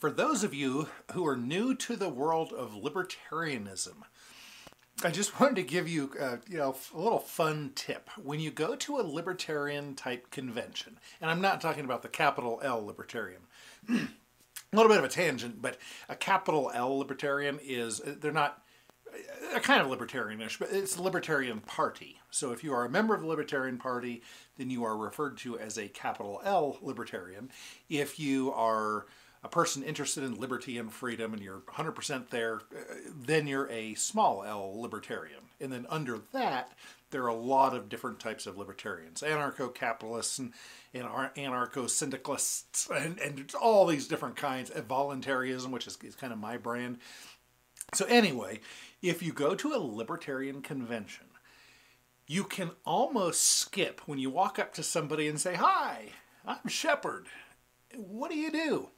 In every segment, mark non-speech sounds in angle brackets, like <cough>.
For those of you who are new to the world of libertarianism, I just <laughs> wanted to give you, uh, you know, a little fun tip. When you go to a libertarian type convention, and I'm not talking about the capital L libertarian, <clears throat> a little bit of a tangent, but a capital L libertarian is, they're not, a kind of libertarianish, but it's the Libertarian Party. So if you are a member of the Libertarian Party, then you are referred to as a capital L libertarian. If you are a person interested in liberty and freedom and you're 100% there, uh, then you're a small L libertarian. And then under that, there are a lot of different types of libertarians anarcho-capitalists and, and anarcho-syndicalists and, and all these different kinds of voluntarism which is, is kind of my brand. So anyway if you go to a libertarian convention you can almost skip when you walk up to somebody and say hi i'm shepard what do you do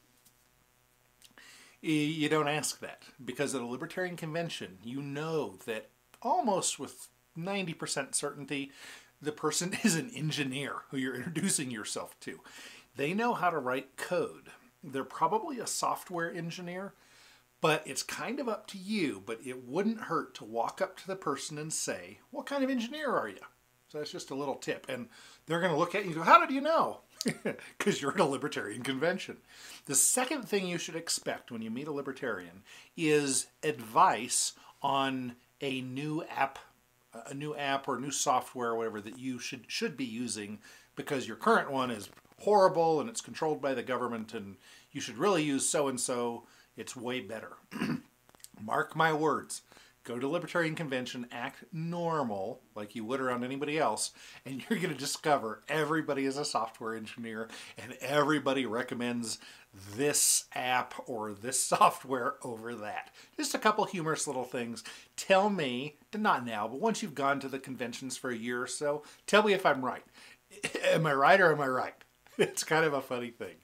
you don't ask that because at a libertarian convention, you know that almost with 90% certainty, the person <laughs> is an engineer who you're introducing yourself to. They know how to write code. They're probably a software engineer, but it's kind of up to you. But it wouldn't hurt to walk up to the person and say, What kind of engineer are you? So that's just a little tip. And they're going to look at you and go, How did you know? <laughs> because you're at a libertarian convention. The second thing you should expect when you meet a libertarian is advice on a new app, a new app or new software or whatever that you should should be using because your current one is horrible and it's controlled by the government and you should really use so and so. It's way better. <clears throat> Mark my words go to Libertarian Convention, act normal like you would around anybody else, and you're going to discover everybody is a software engineer and everybody recommends this app or this <laughs> software over that. Just a couple humorous little things. Tell me, not now, but once you've gone to the conventions for a year or so, tell me if I'm right. <laughs> Am I right or am I right? <laughs> It's kind of a funny thing.